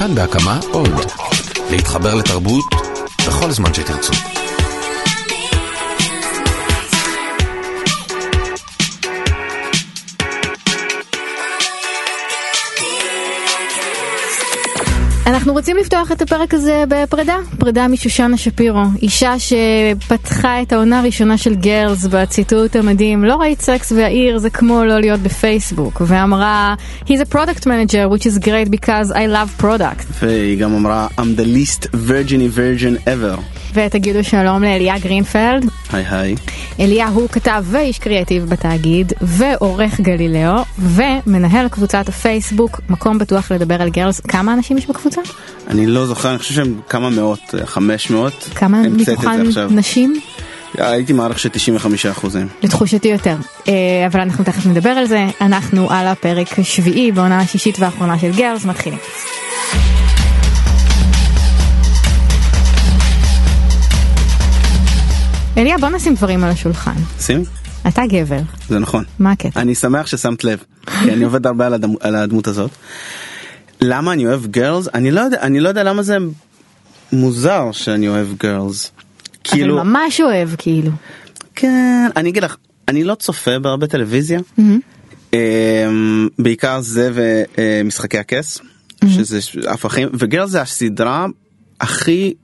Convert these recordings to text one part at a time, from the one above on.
כאן בהקמה עוד. להתחבר לתרבות בכל זמן שתרצו. אנחנו רוצים לפתוח את הפרק הזה בפרידה, פרידה משושנה שפירו, אישה שפתחה את העונה הראשונה של גרלס בציטוט המדהים, לא ראית סקס והעיר זה כמו לא להיות בפייסבוק, ואמרה, he's a product manager which is great because I love product. והיא גם אמרה, I'm the least virgin virgin ever. ותגידו שלום לאליה גרינפלד. היי היי. אליה הוא כתב ואיש קריאטיב בתאגיד, ועורך גלילאו, ומנהל קבוצת הפייסבוק, מקום בטוח לדבר על גרלס. כמה אנשים יש בקבוצה? אני לא זוכר, אני חושב שהם כמה מאות, חמש מאות. כמה מתוכן נשים? הייתי מעריך ש-95 אחוזים. לתחושתי יותר, אה, אבל אנחנו תכף נדבר על זה. אנחנו על הפרק השביעי בעונה השישית והאחרונה של גרלס, מתחילים. אליה בוא נשים דברים על השולחן. שימי. אתה גבר. זה נכון. מה הקטע? אני שמח ששמת לב, כי אני עובד הרבה על, הדמ... על הדמות הזאת. למה אני אוהב גרלס? אני לא יודע, אני לא יודע למה זה מוזר שאני אוהב גרלס. כאילו... אבל ממש אוהב כאילו. כן, אני אגיד לך, אני לא צופה בהרבה טלוויזיה. Mm-hmm. בעיקר זה ומשחקי הכס, mm-hmm. שזה הפכים, וגרלס זה הסדרה הכי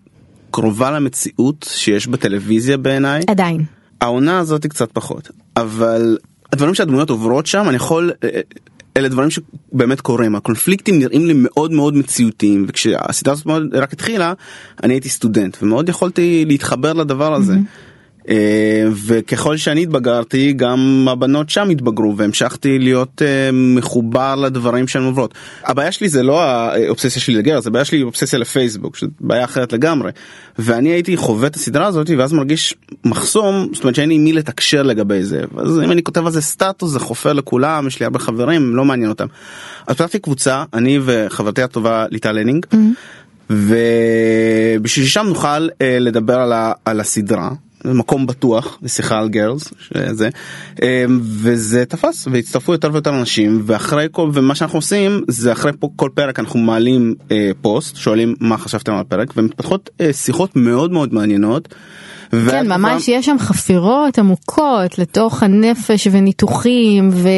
קרובה למציאות שיש בטלוויזיה בעיניי. עדיין. העונה הזאת היא קצת פחות, אבל הדברים שהדמויות עוברות שם, אני יכול... אה, אה, אלה דברים שבאמת קורים, הקונפליקטים נראים לי מאוד מאוד מציאותיים, וכשהסדרה הזאת רק התחילה, אני הייתי סטודנט, ומאוד יכולתי להתחבר לדבר הזה. Mm-hmm. אה, וככל שאני התבגרתי גם הבנות שם התבגרו והמשכתי להיות אה, מחובר לדברים שהן עוברות. הבעיה שלי זה לא האובססיה שלי לגר, הבעיה שלי אובססיה לפייסבוק, שזו בעיה אחרת לגמרי. ואני הייתי חווה את הסדרה הזאת ואז מרגיש מחסום, זאת אומרת שאין לי מי לתקשר לגבי זה. אז אם אני כותב על זה סטטוס זה חופר לכולם, יש לי הרבה חברים, לא מעניין אותם. אז פתחתי קבוצה, אני וחברתי הטובה ליטל לנינג. Mm-hmm. ובשביל ששם נוכל אה, לדבר על, ה, על הסדרה מקום בטוח לשיחה על Girls שזה אמ, וזה תפס והצטרפו יותר ויותר אנשים ואחרי כל ומה שאנחנו עושים זה אחרי כל פרק אנחנו מעלים אה, פוסט שואלים מה חשבתם על הפרק ומתפתחות אה, שיחות מאוד מאוד מעניינות. כן ממש יש שם חפירות עמוקות לתוך הנפש וניתוחים ו...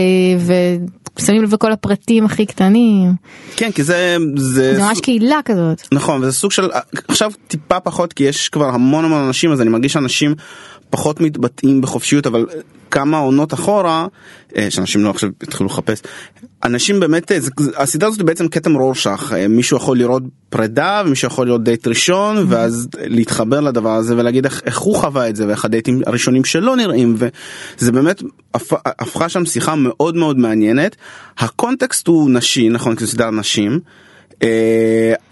שמים לב לכל הפרטים הכי קטנים. כן כי זה זה, זה ממש קהילה כזאת. נכון וזה סוג של עכשיו טיפה פחות כי יש כבר המון המון אנשים אז אני מרגיש שאנשים פחות מתבטאים בחופשיות אבל כמה עונות אחורה אה, שאנשים לא עכשיו התחילו לחפש אנשים באמת אה, הסדרה הזאת בעצם כתם רורשך אה, מישהו יכול לראות פרידה ומישהו יכול לראות דייט ראשון mm-hmm. ואז להתחבר לדבר הזה ולהגיד איך, איך הוא חווה את זה ואיך הדייטים הראשונים שלא נראים וזה באמת הפ, הפכה שם שיחה מאוד מאוד מעניינת הקונטקסט הוא נשי נכון כי זה סדרה נשים.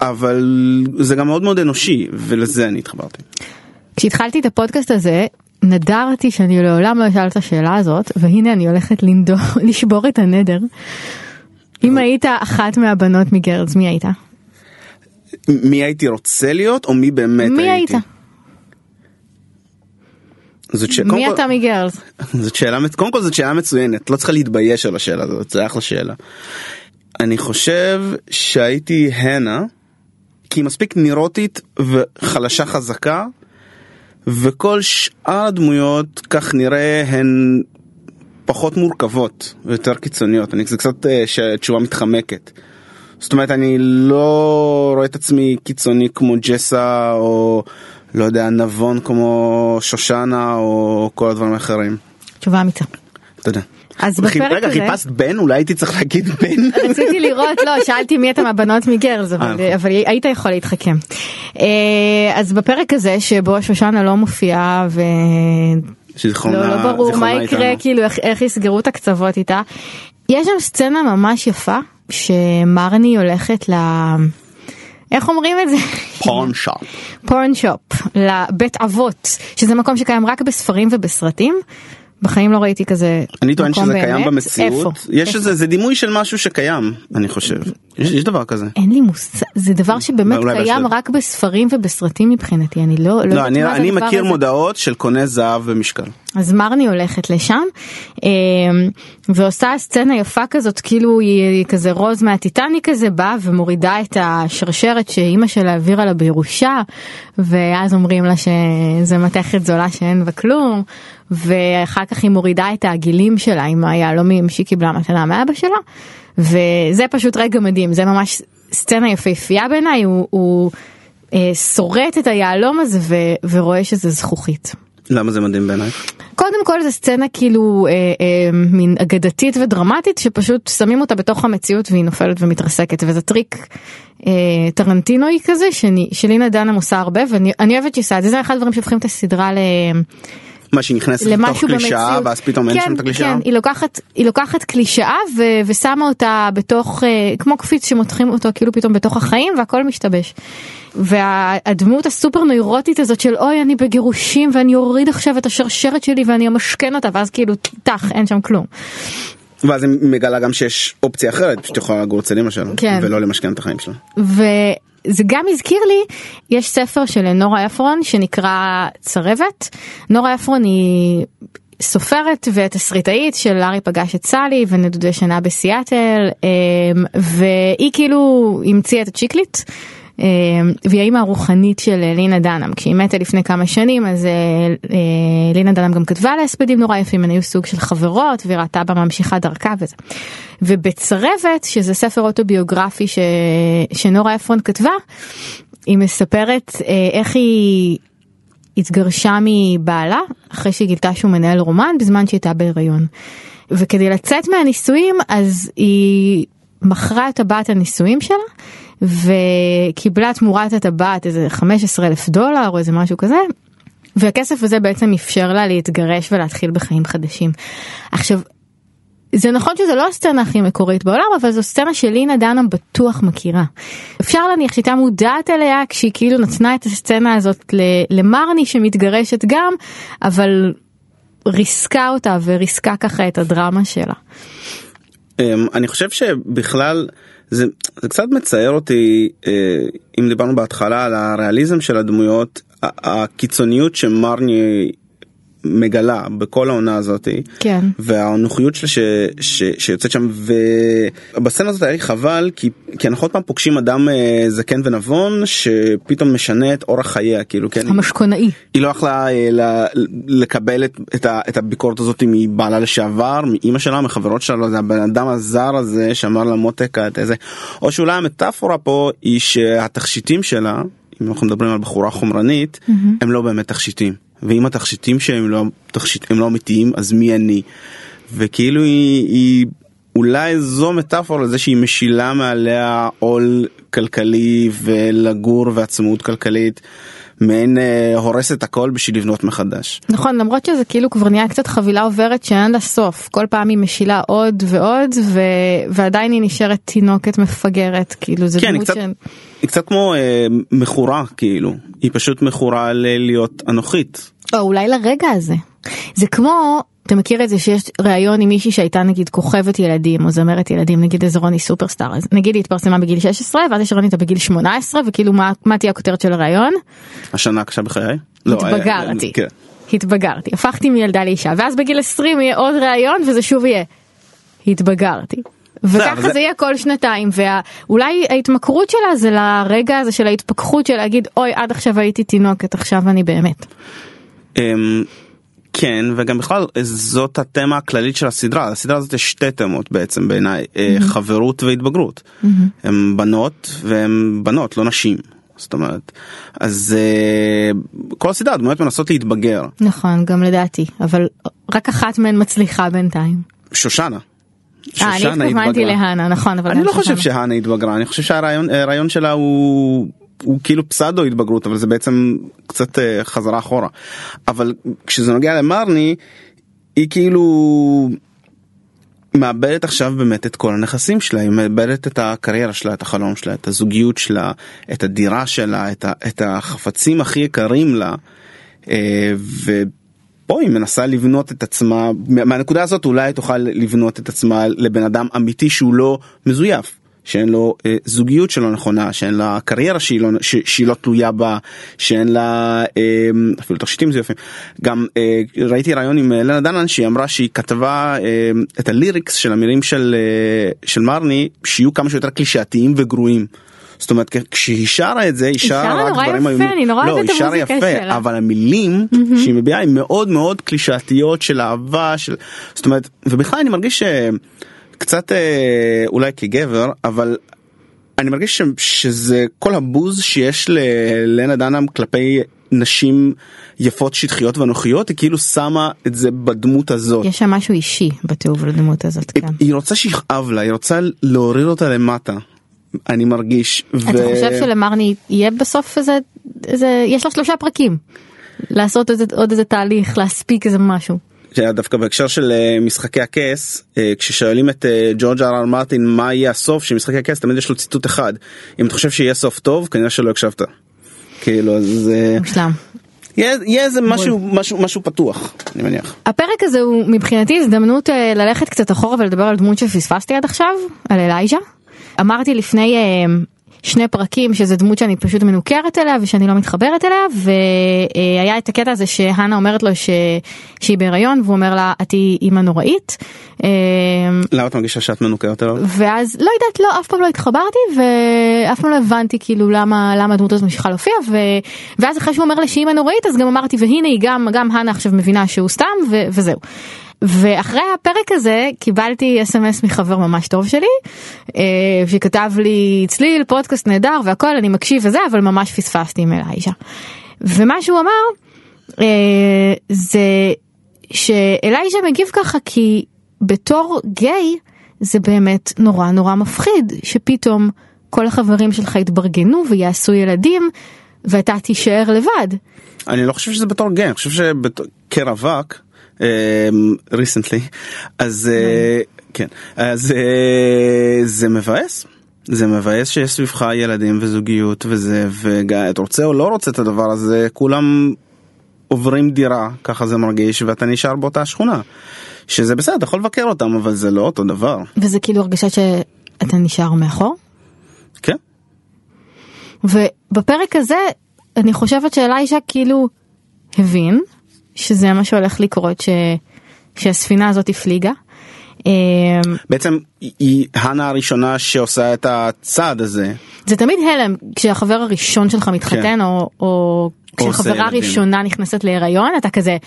אבל זה גם מאוד מאוד אנושי ולזה אני התחברתי. כשהתחלתי את הפודקאסט הזה נדרתי שאני לעולם לא אשאל את השאלה הזאת והנה אני הולכת לנדור לשבור את הנדר. אם היית אחת מהבנות מגרדס מי היית? מי הייתי רוצה להיות או מי באמת מי הייתי? היית? זאת ש... מי אתה מגרלס? זאת שאלה, קודם כל זאת שאלה מצוינת, לא צריכה להתבייש על השאלה הזאת, זה אחלה שאלה. אני חושב שהייתי הנה, כי היא מספיק נירוטית וחלשה חזקה, וכל שאר הדמויות כך נראה הן פחות מורכבות ויותר קיצוניות אני זה קצת uh, תשובה מתחמקת. זאת אומרת אני לא רואה את עצמי קיצוני כמו ג'סה או לא יודע נבון כמו שושנה או כל הדברים האחרים. תשובה אמיצה. תודה. אז בפרק הזה... רגע, חיפשת בן? אולי הייתי צריך להגיד בן? רציתי לראות, לא, שאלתי מי אתה מהבנות מגרלס, אבל, נכון. אבל היית יכול להתחכם. אה, אז בפרק הזה שבו שושנה לא מופיעה ו... שזיכרונה, לא, לא ברור מה יקרה, איתנו. כאילו איך, איך יסגרו את הקצוות איתה. יש שם סצנה ממש יפה, שמרני הולכת ל... איך אומרים את זה? פורן שופ. פורן שופ, לבית אבות, שזה מקום שקיים רק בספרים ובסרטים. בחיים לא ראיתי כזה אני טוען שזה באמת. קיים במציאות. איפה? יש איפה? איזה זה דימוי של משהו שקיים אני חושב. יש, יש דבר כזה. אין לי מושג, זה דבר שבאמת קיים באשדוד. רק בספרים ובסרטים מבחינתי, אני לא, לא, לא, אני, אני מכיר הזה. מודעות של קונה זהב ומשקל. אז מרני הולכת לשם אמ, ועושה סצנה יפה כזאת כאילו היא כזה רוז מהטיטניק כזה באה ומורידה את השרשרת שאימא שלה העבירה לה בירושה ואז אומרים לה שזה מתכת זולה שאין בה כלום ואחר כך היא מורידה את העגילים שלה עם היהלומים שהיא קיבלה מתנה מאבא שלה וזה פשוט רגע מדהים זה ממש סצנה יפהפייה בעיניי הוא, הוא אה, שורט את היהלום הזה ו, ורואה שזה זכוכית. למה זה מדהים בעינייך? קודם כל זה סצנה כאילו אה, אה, מין אגדתית ודרמטית שפשוט שמים אותה בתוך המציאות והיא נופלת ומתרסקת וזה טריק אה, טרנטינוי כזה שאני, שלינה דנם עושה הרבה ואני אני אוהבת שהיא עושה את זה זה אחד הדברים שהופכים את הסדרה ל... מה שהיא נכנסת לתוך קלישאה במציאות. ואז פתאום אין כן, שם את הקלישאה? כן, היא לוקחת, היא לוקחת קלישאה ו, ושמה אותה בתוך, אה, כמו קפיץ שמותחים אותו כאילו פתאום בתוך החיים והכל משתבש. והדמות הסופר נוירוטית הזאת של אוי אני בגירושים ואני אוריד עכשיו את השרשרת שלי ואני אמשכן אותה ואז כאילו טח אין שם כלום. ואז היא מגלה גם שיש אופציה אחרת פשוט יכולה לגור אצל אמא שלה כן. ולא למשכן את החיים שלה. וזה גם הזכיר לי, יש ספר של נורה אפרון שנקרא צרבת. נורה אפרון היא סופרת ותסריטאית של לארי פגש את סלי ונדודי שנה בסיאטל אמ, והיא כאילו המציאה את הצ'יקליט. אמ, והיא האימא הרוחנית של אה, לינה דנאם כשהיא מתה לפני כמה שנים אז אה, אה, לינה דנאם גם כתבה לה הספדים נורא יפים הן היו סוג של חברות והיא ראתה בה ממשיכה דרכה וזה. ובצרבת שזה ספר אוטוביוגרפי ש... שנורה אפרון כתבה היא מספרת אה, איך היא התגרשה מבעלה אחרי שהיא גילתה שהוא מנהל רומן בזמן שהיא הייתה בהיריון. וכדי לצאת מהנישואים אז היא מכרה את טבעת הנישואים שלה וקיבלה תמורת הטבעת איזה 15 אלף דולר או איזה משהו כזה. והכסף הזה בעצם אפשר לה להתגרש ולהתחיל בחיים חדשים. עכשיו זה נכון שזה לא הסצנה הכי מקורית בעולם אבל זו סצנה שלינה דנאם בטוח מכירה. אפשר להניח שהייתה מודעת אליה כשהיא כאילו נתנה את הסצנה הזאת למרני שמתגרשת גם אבל ריסקה אותה וריסקה ככה את הדרמה שלה. אמ, אני חושב שבכלל זה, זה קצת מצער אותי אה, אם דיברנו בהתחלה על הריאליזם של הדמויות הקיצוניות שמרני מגלה בכל העונה הזאתי כן. והאנוכיות שלה ש, ש, שיוצאת שם ובסצנה הזאת היה לי חבל כי, כי אנחנו עוד פעם פוגשים אדם אה, זקן ונבון שפתאום משנה את אורח חייה כאילו כן המשכונאי. היא לא יכלה אה, ל- לקבל את, את, ה, את הביקורת הזאת מבעלה לשעבר, מאימא שלה, מחברות שלה, זה הבן אדם הזר הזה שאמר לה מותק את איזה, או שאולי המטאפורה פה היא שהתכשיטים שלה, אם אנחנו מדברים על בחורה חומרנית, הם לא באמת תכשיטים. ואם התכשיטים שהם לא, תכשיט, לא אמיתיים, אז מי אני? וכאילו היא, היא אולי זו מטאפורה לזה שהיא משילה מעליה עול כלכלי ולגור ועצמאות כלכלית. מעין אה, הורסת הכל בשביל לבנות מחדש. נכון למרות שזה כאילו כבר נהיה קצת חבילה עוברת שאין לה סוף כל פעם היא משילה עוד ועוד ו... ועדיין היא נשארת תינוקת מפגרת כאילו זה כן, דמות קצת, ש... היא קצת כמו אה, מכורה כאילו, היא פשוט מכורה ל- להיות אנוכית. או אולי לרגע הזה זה כמו אתה מכיר את זה שיש ראיון עם מישהי שהייתה נגיד כוכבת ילדים או זמרת ילדים נגיד איזה רוני סופרסטאר אז נגיד היא התפרסמה בגיל 16 ואז יש ראיון איתה בגיל 18 וכאילו מה, מה תהיה הכותרת של הראיון? השנה הקשה בחיי? לא, אה, התבגרתי. כן. התבגרתי הפכתי מילדה לאישה ואז בגיל 20 יהיה עוד ראיון וזה שוב יהיה התבגרתי. אבל וככה זה- זה יהיה כל שנתיים ואולי ההתמכרות שלה זה לרגע הזה של ההתפכחות של להגיד אוי עד עכשיו הייתי תינוקת עכשיו אני באמת. כן וגם בכלל זאת התמה הכללית של הסדרה הסדרה הזאת יש שתי תמות בעצם בעיניי אה, חברות והתבגרות הם בנות והם בנות לא נשים זאת אומרת אז אה, כל הסדרה הדמויות מנסות להתבגר נכון גם לדעתי אבל רק אחת מהן מצליחה בינתיים. שושנה. אה, אני שושנה התכוונתי התבגרה. להנה נכון אבל אני לא חושב. שהאנה התבגרה אני חושב שהרעיון הרעיון שלה הוא הוא כאילו פסאדו התבגרות אבל זה בעצם קצת אה, חזרה אחורה. אבל כשזה נוגע למרני היא כאילו מאבדת עכשיו באמת את כל הנכסים שלה. היא מאבדת את הקריירה שלה את החלום שלה את הזוגיות שלה את הדירה שלה את, ה, את החפצים הכי יקרים לה. אה, פה היא מנסה לבנות את עצמה. מהנקודה הזאת אולי תוכל לבנות את עצמה לבן אדם אמיתי שהוא לא מזויף. שאין לו אה, זוגיות שלא נכונה, שאין לה קריירה שהיא לא, ש, שהיא לא תלויה בה, שאין לה אה, אפילו תכשיטים מזויפים. גם אה, ראיתי רעיון עם לנה דנן שהיא אמרה שהיא כתבה אה, את הליריקס של המילים של, אה, של מרני שיהיו כמה שיותר קלישאתיים וגרועים. זאת אומרת כשהיא שרה את זה היא שרה רק דברים איומים, אני נורא לא, אוהבת היא את שרה המוזיקה יפה שלה. אבל המילים שהיא מביעה הם מאוד מאוד קלישאתיות של אהבה של זאת אומרת ובכלל אני מרגיש שקצת אה, אולי כגבר אבל אני מרגיש ש, שזה כל הבוז שיש ללנה דנהאם כלפי נשים יפות שטחיות ואנוכיות היא כאילו שמה את זה בדמות הזאת. יש שם משהו אישי בתיעוב לדמות הזאת, כן. היא רוצה שיכאב לה היא רוצה להוריד אותה למטה. אני מרגיש. אתה חושב שלמרני יהיה בסוף איזה, איזה, יש לה שלושה פרקים. לעשות איזה, עוד איזה תהליך, להספיק איזה משהו. דווקא בהקשר של אה, משחקי הכס כששואלים את אה, ג'ורג' אר אר מרטין מה יהיה הסוף של משחקי הכס תמיד יש לו ציטוט אחד אם אתה חושב שיהיה סוף טוב כנראה שלא הקשבת. כאילו אז מושלם. יהיה איזה משהו משהו משהו פתוח אני מניח. הפרק הזה הוא מבחינתי הזדמנות אה, ללכת קצת אחורה ולדבר על דמות שפספסתי עד עכשיו על אלייז'ה. אמרתי לפני שני פרקים שזה דמות שאני פשוט מנוכרת אליה ושאני לא מתחברת אליה והיה את הקטע הזה שהנה אומרת לו ש... שהיא בהיריון והוא אומר לה את היא אימא נוראית. למה את מרגישה שאת מנוכרת אליו? ואז לא יודעת לא אף פעם לא התחברתי ואף פעם לא הבנתי כאילו למה למה הדמות הזאת ממשיכה להופיע ו... ואז אחרי שהוא אומר לה שהיא אימא נוראית אז גם אמרתי והנה היא גם גם הנה עכשיו מבינה שהוא סתם ו... וזהו. ואחרי הפרק הזה קיבלתי אס.אם.אס מחבר ממש טוב שלי שכתב לי צליל פודקאסט נהדר והכל אני מקשיב וזה אבל ממש פספסתי עם אלייז'ה. ומה שהוא אמר זה שאלייז'ה מגיב ככה כי בתור גיי זה באמת נורא נורא מפחיד שפתאום כל החברים שלך יתברגנו ויעשו ילדים ואתה תישאר לבד. אני לא חושב שזה בתור גיי, אני חושב שכרווק ריסנטלי אז כן. אז זה מבאס. זה מבאס שיש סביבך ילדים וזוגיות וזה ואתה רוצה או לא רוצה את הדבר הזה כולם עוברים דירה ככה זה מרגיש ואתה נשאר באותה שכונה. שזה בסדר אתה יכול לבקר אותם אבל זה לא אותו דבר. וזה כאילו הרגשה שאתה נשאר מאחור. כן. ובפרק הזה אני חושבת שאליישה כאילו הבין שזה מה שהולך לקרות ש... שהספינה הזאת הפליגה. בעצם היא הנה הראשונה שעושה את הצעד הזה. זה תמיד הלם כשהחבר הראשון שלך מתחתן כן. או, או כשחברה ראשונה נכנסת להיריון אתה כזה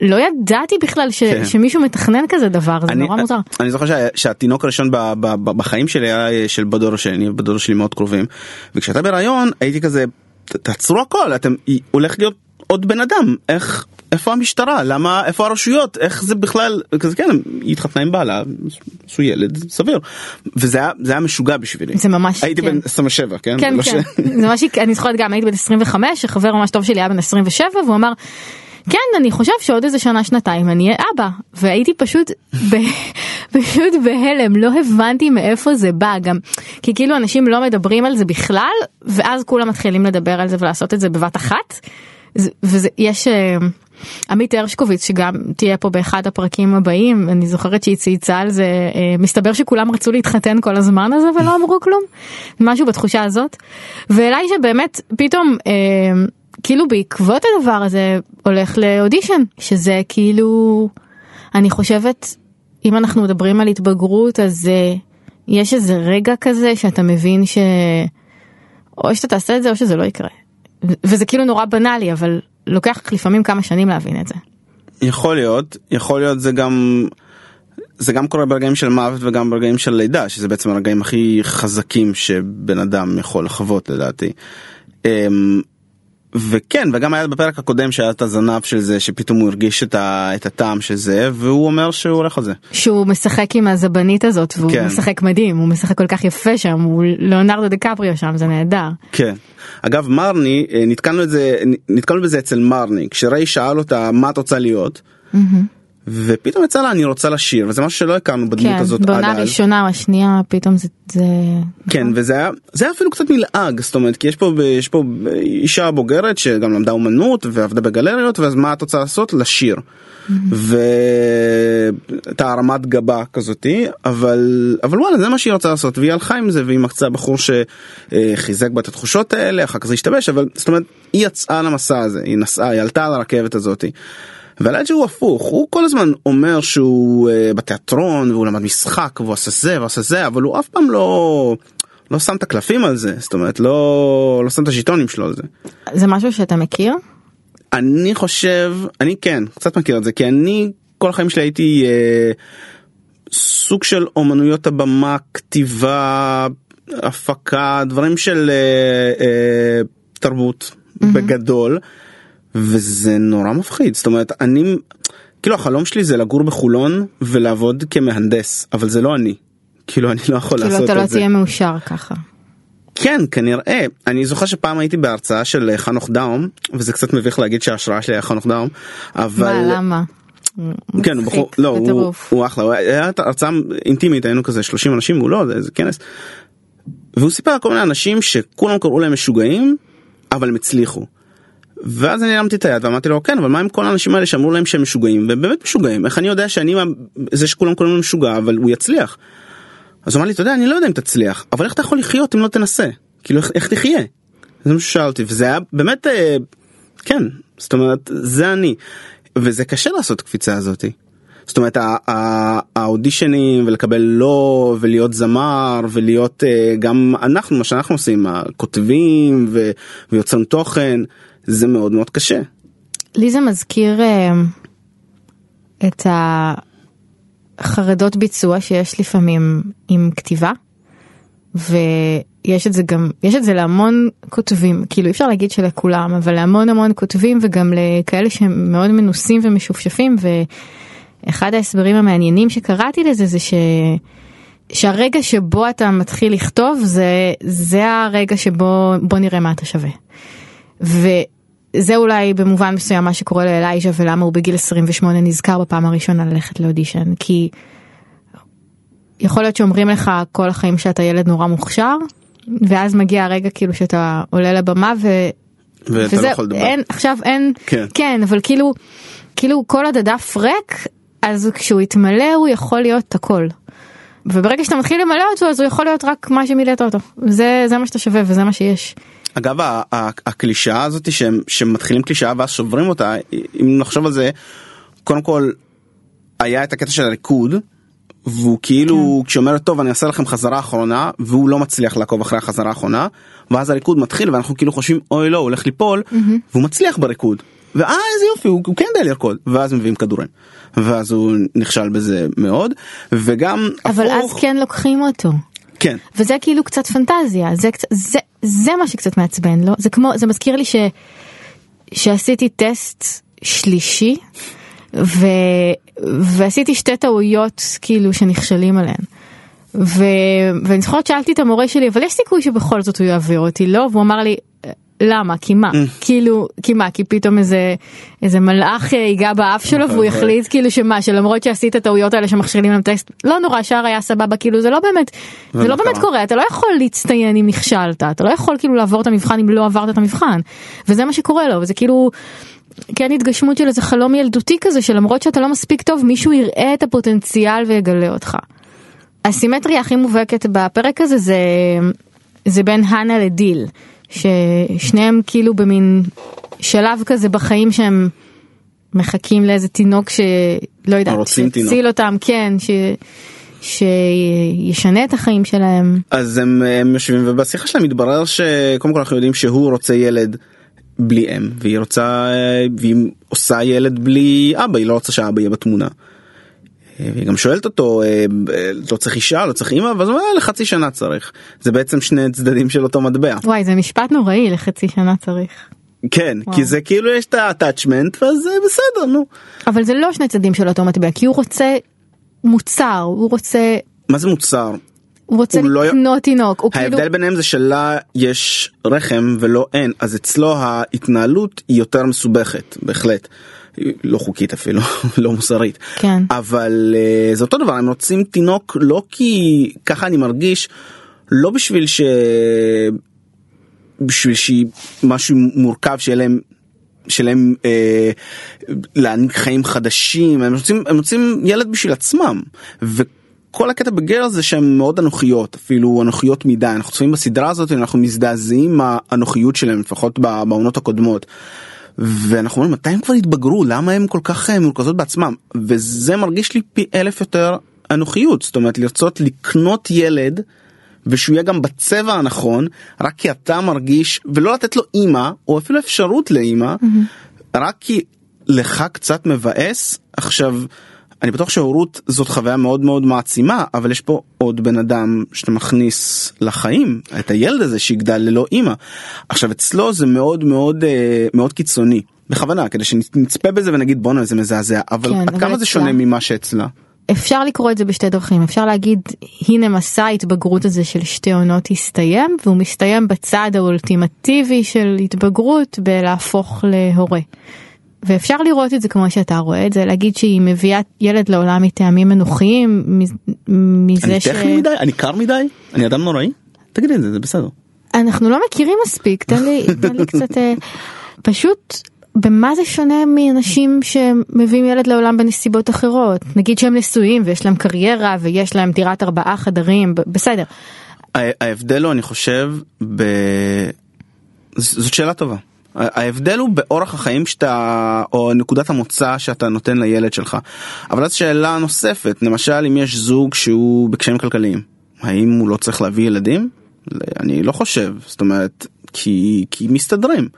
לא ידעתי בכלל ש, כן. שמישהו מתכנן כזה דבר זה אני, נורא מוזר. אני זוכר שה, שהתינוק הראשון ב, ב, ב, בחיים שלי היה של בדור השני בדור שלי מאוד קרובים וכשאתה בהיריון הייתי כזה תעצרו הכל אתם הולך להיות עוד בן אדם איך איפה המשטרה למה איפה הרשויות איך זה בכלל כזה כן היא התחתנה עם בעלה עשו ילד סביר וזה היה זה היה משוגע בשבילי זה ממש הייתי כן. בן 27 כן כן, לא כן. ש... זה ממש אני זוכרת גם הייתי בן 25 שחבר ממש טוב שלי היה בן 27 והוא אמר. כן אני חושב שעוד איזה שנה שנתיים אני אהיה אבא והייתי פשוט ב... פשוט בהלם לא הבנתי מאיפה זה בא גם כי כאילו אנשים לא מדברים על זה בכלל ואז כולם מתחילים לדבר על זה ולעשות את זה בבת אחת. וזה יש עמית הרשקוביץ שגם תהיה פה באחד הפרקים הבאים אני זוכרת שהיא צייצה על זה מסתבר שכולם רצו להתחתן כל הזמן הזה ולא אמרו כלום משהו בתחושה הזאת ואליי שבאמת פתאום כאילו בעקבות הדבר הזה הולך לאודישן שזה כאילו אני חושבת אם אנחנו מדברים על התבגרות אז יש איזה רגע כזה שאתה מבין ש... או שאתה תעשה את זה או שזה לא יקרה. וזה כאילו נורא בנאלי אבל לוקח לפעמים כמה שנים להבין את זה. יכול להיות יכול להיות זה גם זה גם קורה ברגעים של מוות וגם ברגעים של לידה שזה בעצם הרגעים הכי חזקים שבן אדם יכול לחוות לדעתי. וכן וגם היה בפרק הקודם שהיה את הזנב של זה שפתאום הוא הרגיש את, ה, את הטעם של זה והוא אומר שהוא הולך על זה. שהוא משחק עם הזבנית הזאת והוא כן. משחק מדהים הוא משחק כל כך יפה שם הוא ליאונרדו דקפריו שם זה נהדר. כן. אגב מרני נתקלנו את זה נתקלנו בזה אצל מרני כשראי שאל אותה מה את רוצה להיות. Mm-hmm. ופתאום יצא לה אני רוצה לשיר וזה משהו שלא הכרנו בדמות כן, הזאת עד בעונה אז. הראשונה או השנייה פתאום זה, זה... כן וזה היה זה היה אפילו קצת מלעג זאת אומרת כי יש פה יש פה אישה בוגרת שגם למדה אומנות ועבדה בגלריות ואז מה את רוצה לעשות לשיר. והייתה הרמת גבה כזאתי אבל אבל וואלה זה מה שהיא רצה לעשות והיא הלכה עם זה והיא מקצה בחור שחיזק בה את התחושות האלה אחר כך זה השתבש אבל זאת אומרת היא יצאה למסע הזה היא נסעה היא עלתה על הרכבת הזאתי. והלאג'י הוא הפוך הוא כל הזמן אומר שהוא uh, בתיאטרון והוא למד משחק והוא עשה זה ועשה זה אבל הוא אף פעם לא לא שם את הקלפים על זה זאת אומרת לא לא שם את השיטונים שלו על זה. זה משהו שאתה מכיר? אני חושב אני כן קצת מכיר את זה כי אני כל החיים שלי הייתי אה, סוג של אומנויות הבמה כתיבה הפקה דברים של אה, אה, תרבות mm-hmm. בגדול וזה נורא מפחיד זאת אומרת אני כאילו החלום שלי זה לגור בחולון ולעבוד כמהנדס אבל זה לא אני כאילו אני לא יכול כאילו לעשות אתה לא את זה. תהיה מאושר ככה. כן כנראה אני זוכר שפעם הייתי בהרצאה של אה, חנוך דאום וזה קצת מביך להגיד שההשראה שלי היה חנוך דאום אבל מה למה? כן הוא בחור לא הוא. הוא אחלה הוא היה הרצאה אינטימית היינו כזה 30 אנשים הוא לא זה, זה כנס. והוא סיפר על כל מיני אנשים שכולם קראו להם משוגעים אבל הם הצליחו. ואז אני הרמתי את היד ואמרתי לו כן אבל מה עם כל האנשים האלה שאמרו להם שהם משוגעים והם באמת משוגעים איך אני יודע שאני זה שכולם קוראים לו משוגע אבל הוא יצליח. אז הוא אמר לי אתה יודע אני לא יודע אם תצליח אבל איך אתה יכול לחיות אם לא תנסה כאילו איך, איך תחיה. זה מה ששאל אותי וזה היה באמת אה, כן זאת אומרת זה אני וזה קשה לעשות קפיצה הזאתי. זאת אומרת האודישנים ולקבל לא ולהיות זמר ולהיות אה, גם אנחנו מה שאנחנו עושים הכותבים ויוצרים תוכן זה מאוד מאוד קשה. לי זה מזכיר אה, את החרדות ביצוע שיש לפעמים עם כתיבה ויש את זה גם יש את זה להמון כותבים כאילו אי אפשר להגיד שלכולם אבל להמון המון כותבים וגם לכאלה שהם מאוד מנוסים ומשופשפים ואחד ההסברים המעניינים שקראתי לזה זה ש... שהרגע שבו אתה מתחיל לכתוב זה זה הרגע שבו בוא נראה מה אתה שווה. וזה אולי במובן מסוים מה שקורה לאלייז'ה ולמה הוא בגיל 28 נזכר בפעם הראשונה ללכת לאודישן כי יכול להיות שאומרים לך כל החיים שאתה ילד נורא מוכשר ואז מגיע הרגע כאילו שאתה עולה לבמה ו... ואתה לא יכול לדבר. אין עכשיו אין כן. כן אבל כאילו כאילו כל עוד הדף ריק אז כשהוא יתמלא הוא יכול להיות הכל. וברגע שאתה מתחיל למלא אותו אז הוא יכול להיות רק מה שמילאת אותו זה זה מה שאתה שווה וזה מה שיש. אגב הקלישאה הזאת שהם שמתחילים קלישאה ואז שוברים אותה אם נחשוב על זה קודם כל היה את הקטע של הריקוד והוא כאילו כן. כשאומר טוב אני אעשה לכם חזרה אחרונה והוא לא מצליח לעקוב אחרי החזרה האחרונה ואז הריקוד מתחיל ואנחנו כאילו חושבים אוי לא הוא הולך ליפול והוא מצליח בריקוד. ואה איזה יופי הוא, הוא כן יודע לרקוד ואז מביאים כדורים ואז הוא נכשל בזה מאוד וגם אבל אז הפוך, כן לוקחים אותו. כן וזה כאילו קצת פנטזיה זה זה זה מה שקצת מעצבן לא זה כמו זה מזכיר לי ש שעשיתי טסט שלישי ו, ועשיתי שתי טעויות כאילו שנכשלים עליהן. ו, ואני זוכרת שאלתי את המורה שלי אבל יש סיכוי שבכל זאת הוא יעביר אותי לא והוא אמר לי למה? כי מה? כאילו כי מה? כי פתאום איזה איזה מלאך אה, ייגע באף שלו והוא יחליט כאילו שמה שלמרות שעשית טעויות האלה שמכשילים להם טקסט לא נורא השאר היה סבבה כאילו זה לא באמת זה ומה לא באמת? קורה. אתה לא יכול להצטיין אם נכשלת. אתה לא יכול כאילו לעבור את המבחן אם לא עברת את המבחן. וזה מה שקורה לו. וזה כאילו. כן התגשמות של איזה חלום ילדותי כזה שלמרות שאתה לא מספיק טוב מישהו יראה את הפוטנציאל ויגלה אותך. הסימטריה הכי מובהקת בפרק הזה זה זה בין הנה לדיל ששניהם כאילו במין שלב כזה בחיים שהם מחכים לאיזה תינוק שלא יודעת. שיציל אותם כן ש... שישנה את החיים שלהם אז הם, הם יושבים ובשיחה שלהם מתברר שקודם כל אנחנו יודעים שהוא רוצה ילד בלי אם והיא רוצה אה, והיא עושה ילד בלי אבא היא לא רוצה שאבא יהיה בתמונה. והיא גם שואלת אותו אה, אה, לא צריך אישה לא צריך אימא ואז הוא אומר "אה, לחצי שנה צריך זה בעצם שני צדדים של אותו מטבע וואי זה משפט נוראי לחצי שנה צריך. כן וואו. כי זה כאילו יש את ה-attachment ואז בסדר נו אבל זה לא שני צדדים של אותו מטבע כי הוא רוצה מוצר הוא רוצה מה זה מוצר הוא רוצה הוא לא- לקנות תינוק הוא כאילו ההבדל ביניהם זה שלה יש רחם ולא אין אז אצלו ההתנהלות היא יותר מסובכת בהחלט. לא חוקית אפילו, לא מוסרית. כן. אבל אה, זה אותו דבר, הם רוצים תינוק לא כי ככה אני מרגיש, לא בשביל ש... בשביל שהיא משהו מורכב שיהיה להם שלהם אה, להעניק חיים חדשים הם רוצים הם רוצים ילד בשביל עצמם וכל הקטע בגר זה שהם מאוד אנוכיות אפילו אנוכיות מדי אנחנו צופים בסדרה הזאת אנחנו מזדעזעים מהאנוכיות שלהם לפחות בעונות הקודמות. ואנחנו אומרים מתי הם כבר התבגרו למה הם כל כך אה, מורכזות בעצמם וזה מרגיש לי פי אלף יותר אנוכיות זאת אומרת לרצות לקנות ילד. ושהוא יהיה גם בצבע הנכון רק כי אתה מרגיש ולא לתת לו אימא או אפילו אפשרות לאימא mm-hmm. רק כי לך קצת מבאס עכשיו אני בטוח שהורות זאת חוויה מאוד מאוד מעצימה אבל יש פה עוד בן אדם שאתה מכניס לחיים את הילד הזה שיגדל ללא אימא עכשיו אצלו זה מאוד מאוד אה, מאוד קיצוני בכוונה כדי שנצפה בזה ונגיד בואנה זה מזעזע אבל כן, עד אבל כמה זה אצלה- שונה ממה שאצלה. אפשר לקרוא את זה בשתי דרכים אפשר להגיד הנה מסע ההתבגרות הזה של שתי עונות הסתיים והוא מסתיים בצעד האולטימטיבי של התבגרות בלהפוך להורה. ואפשר לראות את זה כמו שאתה רואה את זה להגיד שהיא מביאה ילד לעולם מטעמים אנוכיים מזה אני ש... טכני מדי? אני קר מדי? אני אדם נוראי? תגידי את זה זה בסדר. אנחנו לא מכירים מספיק תן לי, תן לי קצת אה, פשוט במה זה שונה מאנשים שמביאים ילד לעולם בנסיבות אחרות? נגיד שהם נשואים ויש להם קריירה ויש להם דירת ארבעה חדרים בסדר. ההבדל הוא אני חושב ב... זאת שאלה טובה. ההבדל הוא באורח החיים שאתה או נקודת המוצא שאתה נותן לילד שלך. אבל אז שאלה נוספת למשל אם יש זוג שהוא בקשיים כלכליים האם הוא לא צריך להביא ילדים? אני לא חושב זאת אומרת כי כי מסתדרים.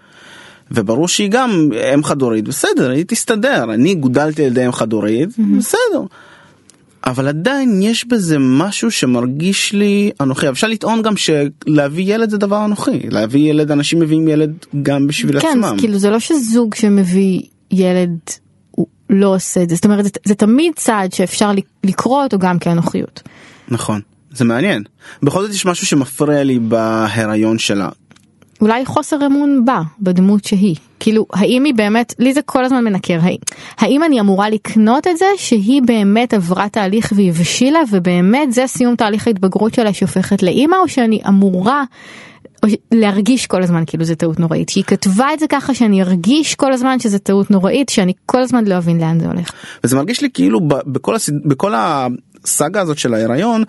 וברור שהיא גם אם חד הורית בסדר היא תסתדר אני גודלתי על ידי אם חד הורית בסדר. אבל עדיין יש בזה משהו שמרגיש לי אנוכי. אפשר לטעון גם שלהביא ילד זה דבר אנוכי. להביא ילד אנשים מביאים ילד גם בשביל כן עצמם. אז כאילו זה לא שזוג שמביא ילד הוא לא עושה את זה. זאת אומרת זה, זה תמיד צעד שאפשר לקרוא אותו גם כאנוכיות. נכון. זה מעניין. בכל זאת יש משהו שמפריע לי בהיריון שלה אולי חוסר אמון בה בדמות שהיא כאילו האם היא באמת לי זה כל הזמן מנקר האם, האם אני אמורה לקנות את זה שהיא באמת עברה תהליך והיא הבשילה ובאמת זה סיום תהליך ההתבגרות שלה שהופכת לאימא או שאני אמורה להרגיש כל הזמן כאילו זה טעות נוראית שהיא כתבה את זה ככה שאני ארגיש כל הזמן שזה טעות נוראית שאני כל הזמן לא אבין לאן זה הולך. וזה מרגיש לי כאילו בכל, הסד... בכל הסאגה הזאת של ההיריון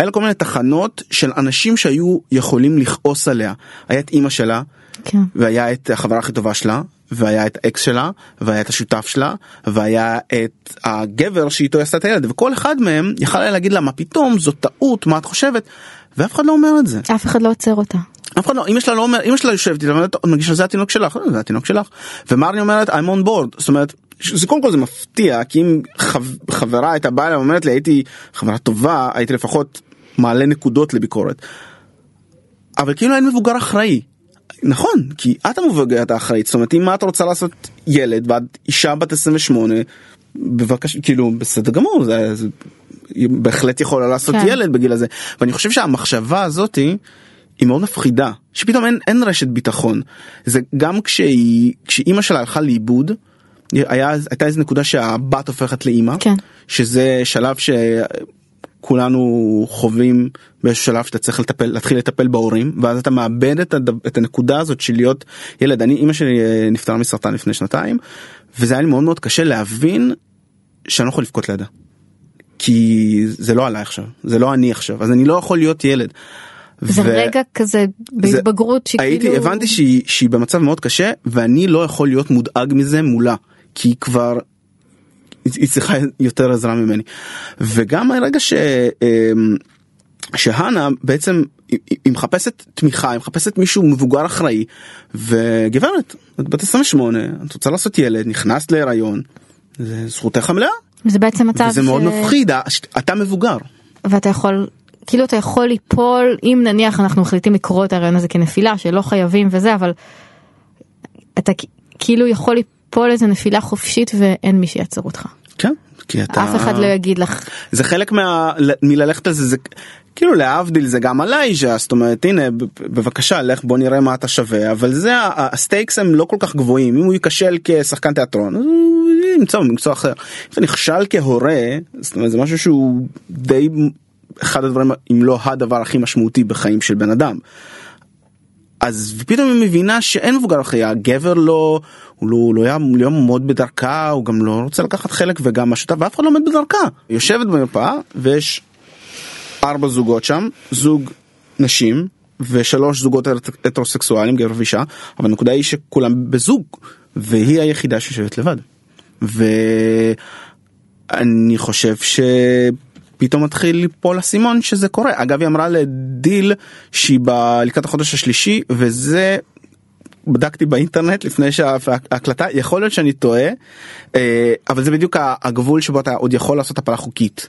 היה לה כל מיני תחנות של אנשים שהיו יכולים לכעוס עליה. היה את אימא שלה כן. והיה את החברה הכי טובה שלה והיה את האקס שלה והיה את השותף שלה והיה את הגבר שאיתו היא עשתה את הילד וכל אחד מהם יכל היה להגיד לה מה פתאום זאת טעות מה את חושבת ואף אחד לא אומר את זה אף אחד לא עוצר אותה. אף אחד לא אמא שלה לא אומר אמא שלה יושבת איתה ואומרת מרגישה שזה התינוק שלך "אה, זה התינוק שלך ומרני אומרת I'm on board זאת אומרת זה קודם כל זה מפתיע כי אם חב, חברה הייתה באה אליי ואומרת לי הייתי חברה טובה הייתי לפחות מעלה נקודות לביקורת. אבל כאילו אין מבוגר אחראי. נכון כי את המבוגרת האחראית זאת אומרת אם את רוצה לעשות ילד ואת אישה בת 28 בבקשה כאילו בסדר גמור זה, זה היא בהחלט יכולה לעשות כן. ילד בגיל הזה ואני חושב שהמחשבה הזאתי היא מאוד מפחידה שפתאום אין, אין רשת ביטחון זה גם כשהיא כשאימא שלה הלכה לאיבוד היה הייתה איזה נקודה שהבת הופכת לאימא כן. שזה שלב שכולנו חווים באיזשהו שלב שאתה צריך לטפל להתחיל לטפל בהורים ואז אתה מאבד את, הדב, את הנקודה הזאת של להיות ילד אני אימא שלי אה, נפטרה מסרטן לפני שנתיים וזה היה לי מאוד מאוד קשה להבין שאני לא יכול לבכות לידה. כי זה לא עליי עכשיו זה לא אני עכשיו אז אני לא יכול להיות ילד. זה ו- רגע כזה בהתבגרות שכאילו הייתי הבנתי שהיא שהיא במצב מאוד קשה ואני לא יכול להיות מודאג מזה מולה כי היא כבר היא צריכה יותר עזרה ממני. וגם הרגע ש... אמ, שהנה בעצם היא מחפשת תמיכה היא מחפשת מישהו מבוגר אחראי וגברת את בת 28 את רוצה לעשות ילד נכנסת להיריון זה זכותך המלאה. זה בעצם מצב וזה מאוד ש- מפחיד אתה מבוגר. ואתה יכול כאילו אתה יכול ליפול אם נניח אנחנו מחליטים לקרוא את הרעיון הזה כנפילה שלא חייבים וזה אבל אתה כאילו יכול ליפול איזה נפילה חופשית ואין מי שיעצור אותך. כן כי אתה אף אחד לא יגיד לך זה חלק מה... מללכת על זה, זה כאילו להבדיל זה גם עליי זאת אומרת הנה בבקשה לך בוא נראה מה אתה שווה אבל זה ה stakes הם לא כל כך גבוהים אם הוא ייכשל כשחקן תיאטרון אז הוא למצוא במקצוע אחר. אם אתה נכשל כהורה, זאת אומרת זה משהו שהוא די אחד הדברים אם לא הדבר הכי משמעותי בחיים של בן אדם. אז פתאום היא מבינה שאין מבוגר אחרי הגבר לא הוא לא, הוא לא יעמוד בדרכה הוא גם לא רוצה לקחת חלק וגם השותף ואף אחד לא עומד בדרכה יושבת במרפאה ויש ארבע זוגות שם זוג נשים ושלוש זוגות הטרוסקסואלים גבר ואישה אבל הנקודה היא שכולם בזוג והיא היחידה שיושבת לבד. ואני חושב ש... פתאום מתחיל ליפול אסימון שזה קורה אגב היא אמרה לדיל שהיא לקראת החודש השלישי וזה בדקתי באינטרנט לפני שההקלטה יכול להיות שאני טועה אה, אבל זה בדיוק הגבול שבו אתה עוד יכול לעשות הפלה חוקית.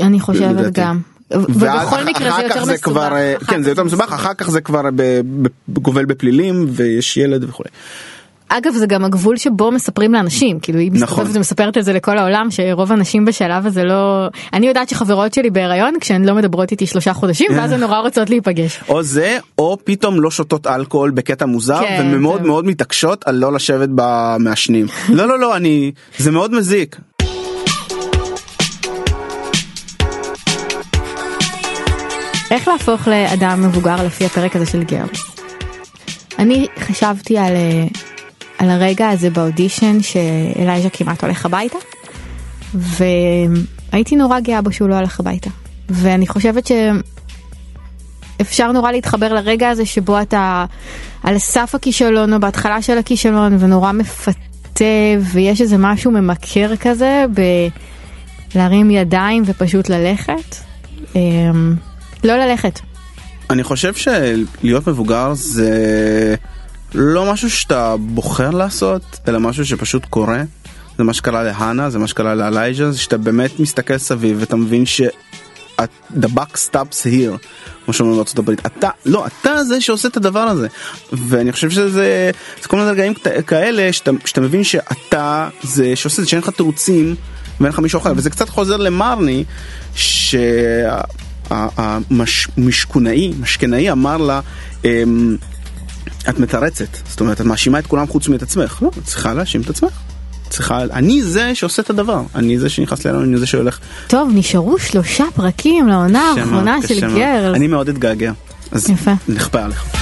אני חושבת גם. ובכל מקרה זה יותר מסובך. כבר, אה, כן זה יותר מסובך אחר כך זה כבר גובל בפלילים ויש ילד וכולי. אגב זה גם הגבול שבו מספרים לאנשים כאילו היא נכון. מסתובבת ומספרת את זה לכל העולם שרוב הנשים בשלב הזה לא אני יודעת שחברות שלי בהיריון כשהן לא מדברות איתי שלושה חודשים ואז הן נורא רוצות להיפגש. או זה או פתאום לא שותות אלכוהול בקטע מוזר כן, ומאוד מאוד מתעקשות על לא לשבת במעשנים לא לא לא אני זה מאוד מזיק. איך להפוך לאדם מבוגר לפי הפרק הזה של גרלס? אני חשבתי על אה, על הרגע הזה באודישן שאלייז'ה כמעט הולך הביתה. והייתי נורא גאה בו שהוא לא הלך הביתה. ואני חושבת שאפשר נורא להתחבר לרגע הזה שבו אתה על סף הכישלון או בהתחלה של הכישלון ונורא מפתה ויש איזה משהו ממכר כזה בלהרים ידיים ופשוט ללכת. אמ, לא ללכת. אני חושב שלהיות מבוגר זה... לא משהו שאתה בוחר לעשות, אלא משהו שפשוט קורה. זה מה שקרה להנה, זה מה שקרה לאלייג'ה, זה שאתה באמת מסתכל סביב ואתה מבין ש... the buck stops here, כמו שאומרים בארצות הברית, אתה, לא, אתה זה שעושה את הדבר הזה. ואני חושב שזה, זה כל מיני רגעים כאלה שאתה, שאתה מבין שאתה זה שעושה את זה, שאין לך תירוצים ואין לך מישהו אחר, וזה קצת חוזר למרני, שהמשכונאי, משכנאי אמר לה, אמ, את מתרצת, זאת אומרת את מאשימה את כולם חוץ מאת עצמך, לא, את צריכה להאשים את עצמך. צריכה, אני זה שעושה את הדבר, אני זה שנכנס אלינו, אני זה שהולך. טוב, נשארו שלושה פרקים לעונה האחרונה של גרל. אני מאוד אתגעגע, אז יפה. נכפה עליך.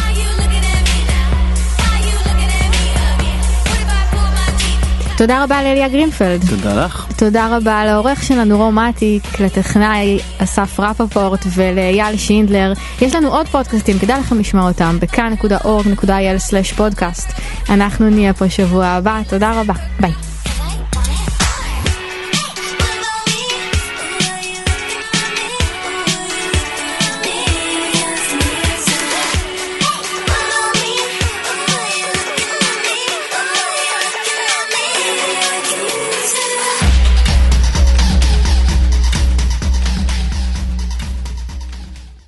תודה רבה לאליה גרינפלד. תודה לך. תודה רבה לעורך שלנו רומטיק, לטכנאי אסף רפפורט ולאייל שינדלר. יש לנו עוד פודקאסטים, כדאי לכם לשמוע אותם בכאן.org.il/פודקאסט. אנחנו נהיה פה שבוע הבא, תודה רבה, ביי.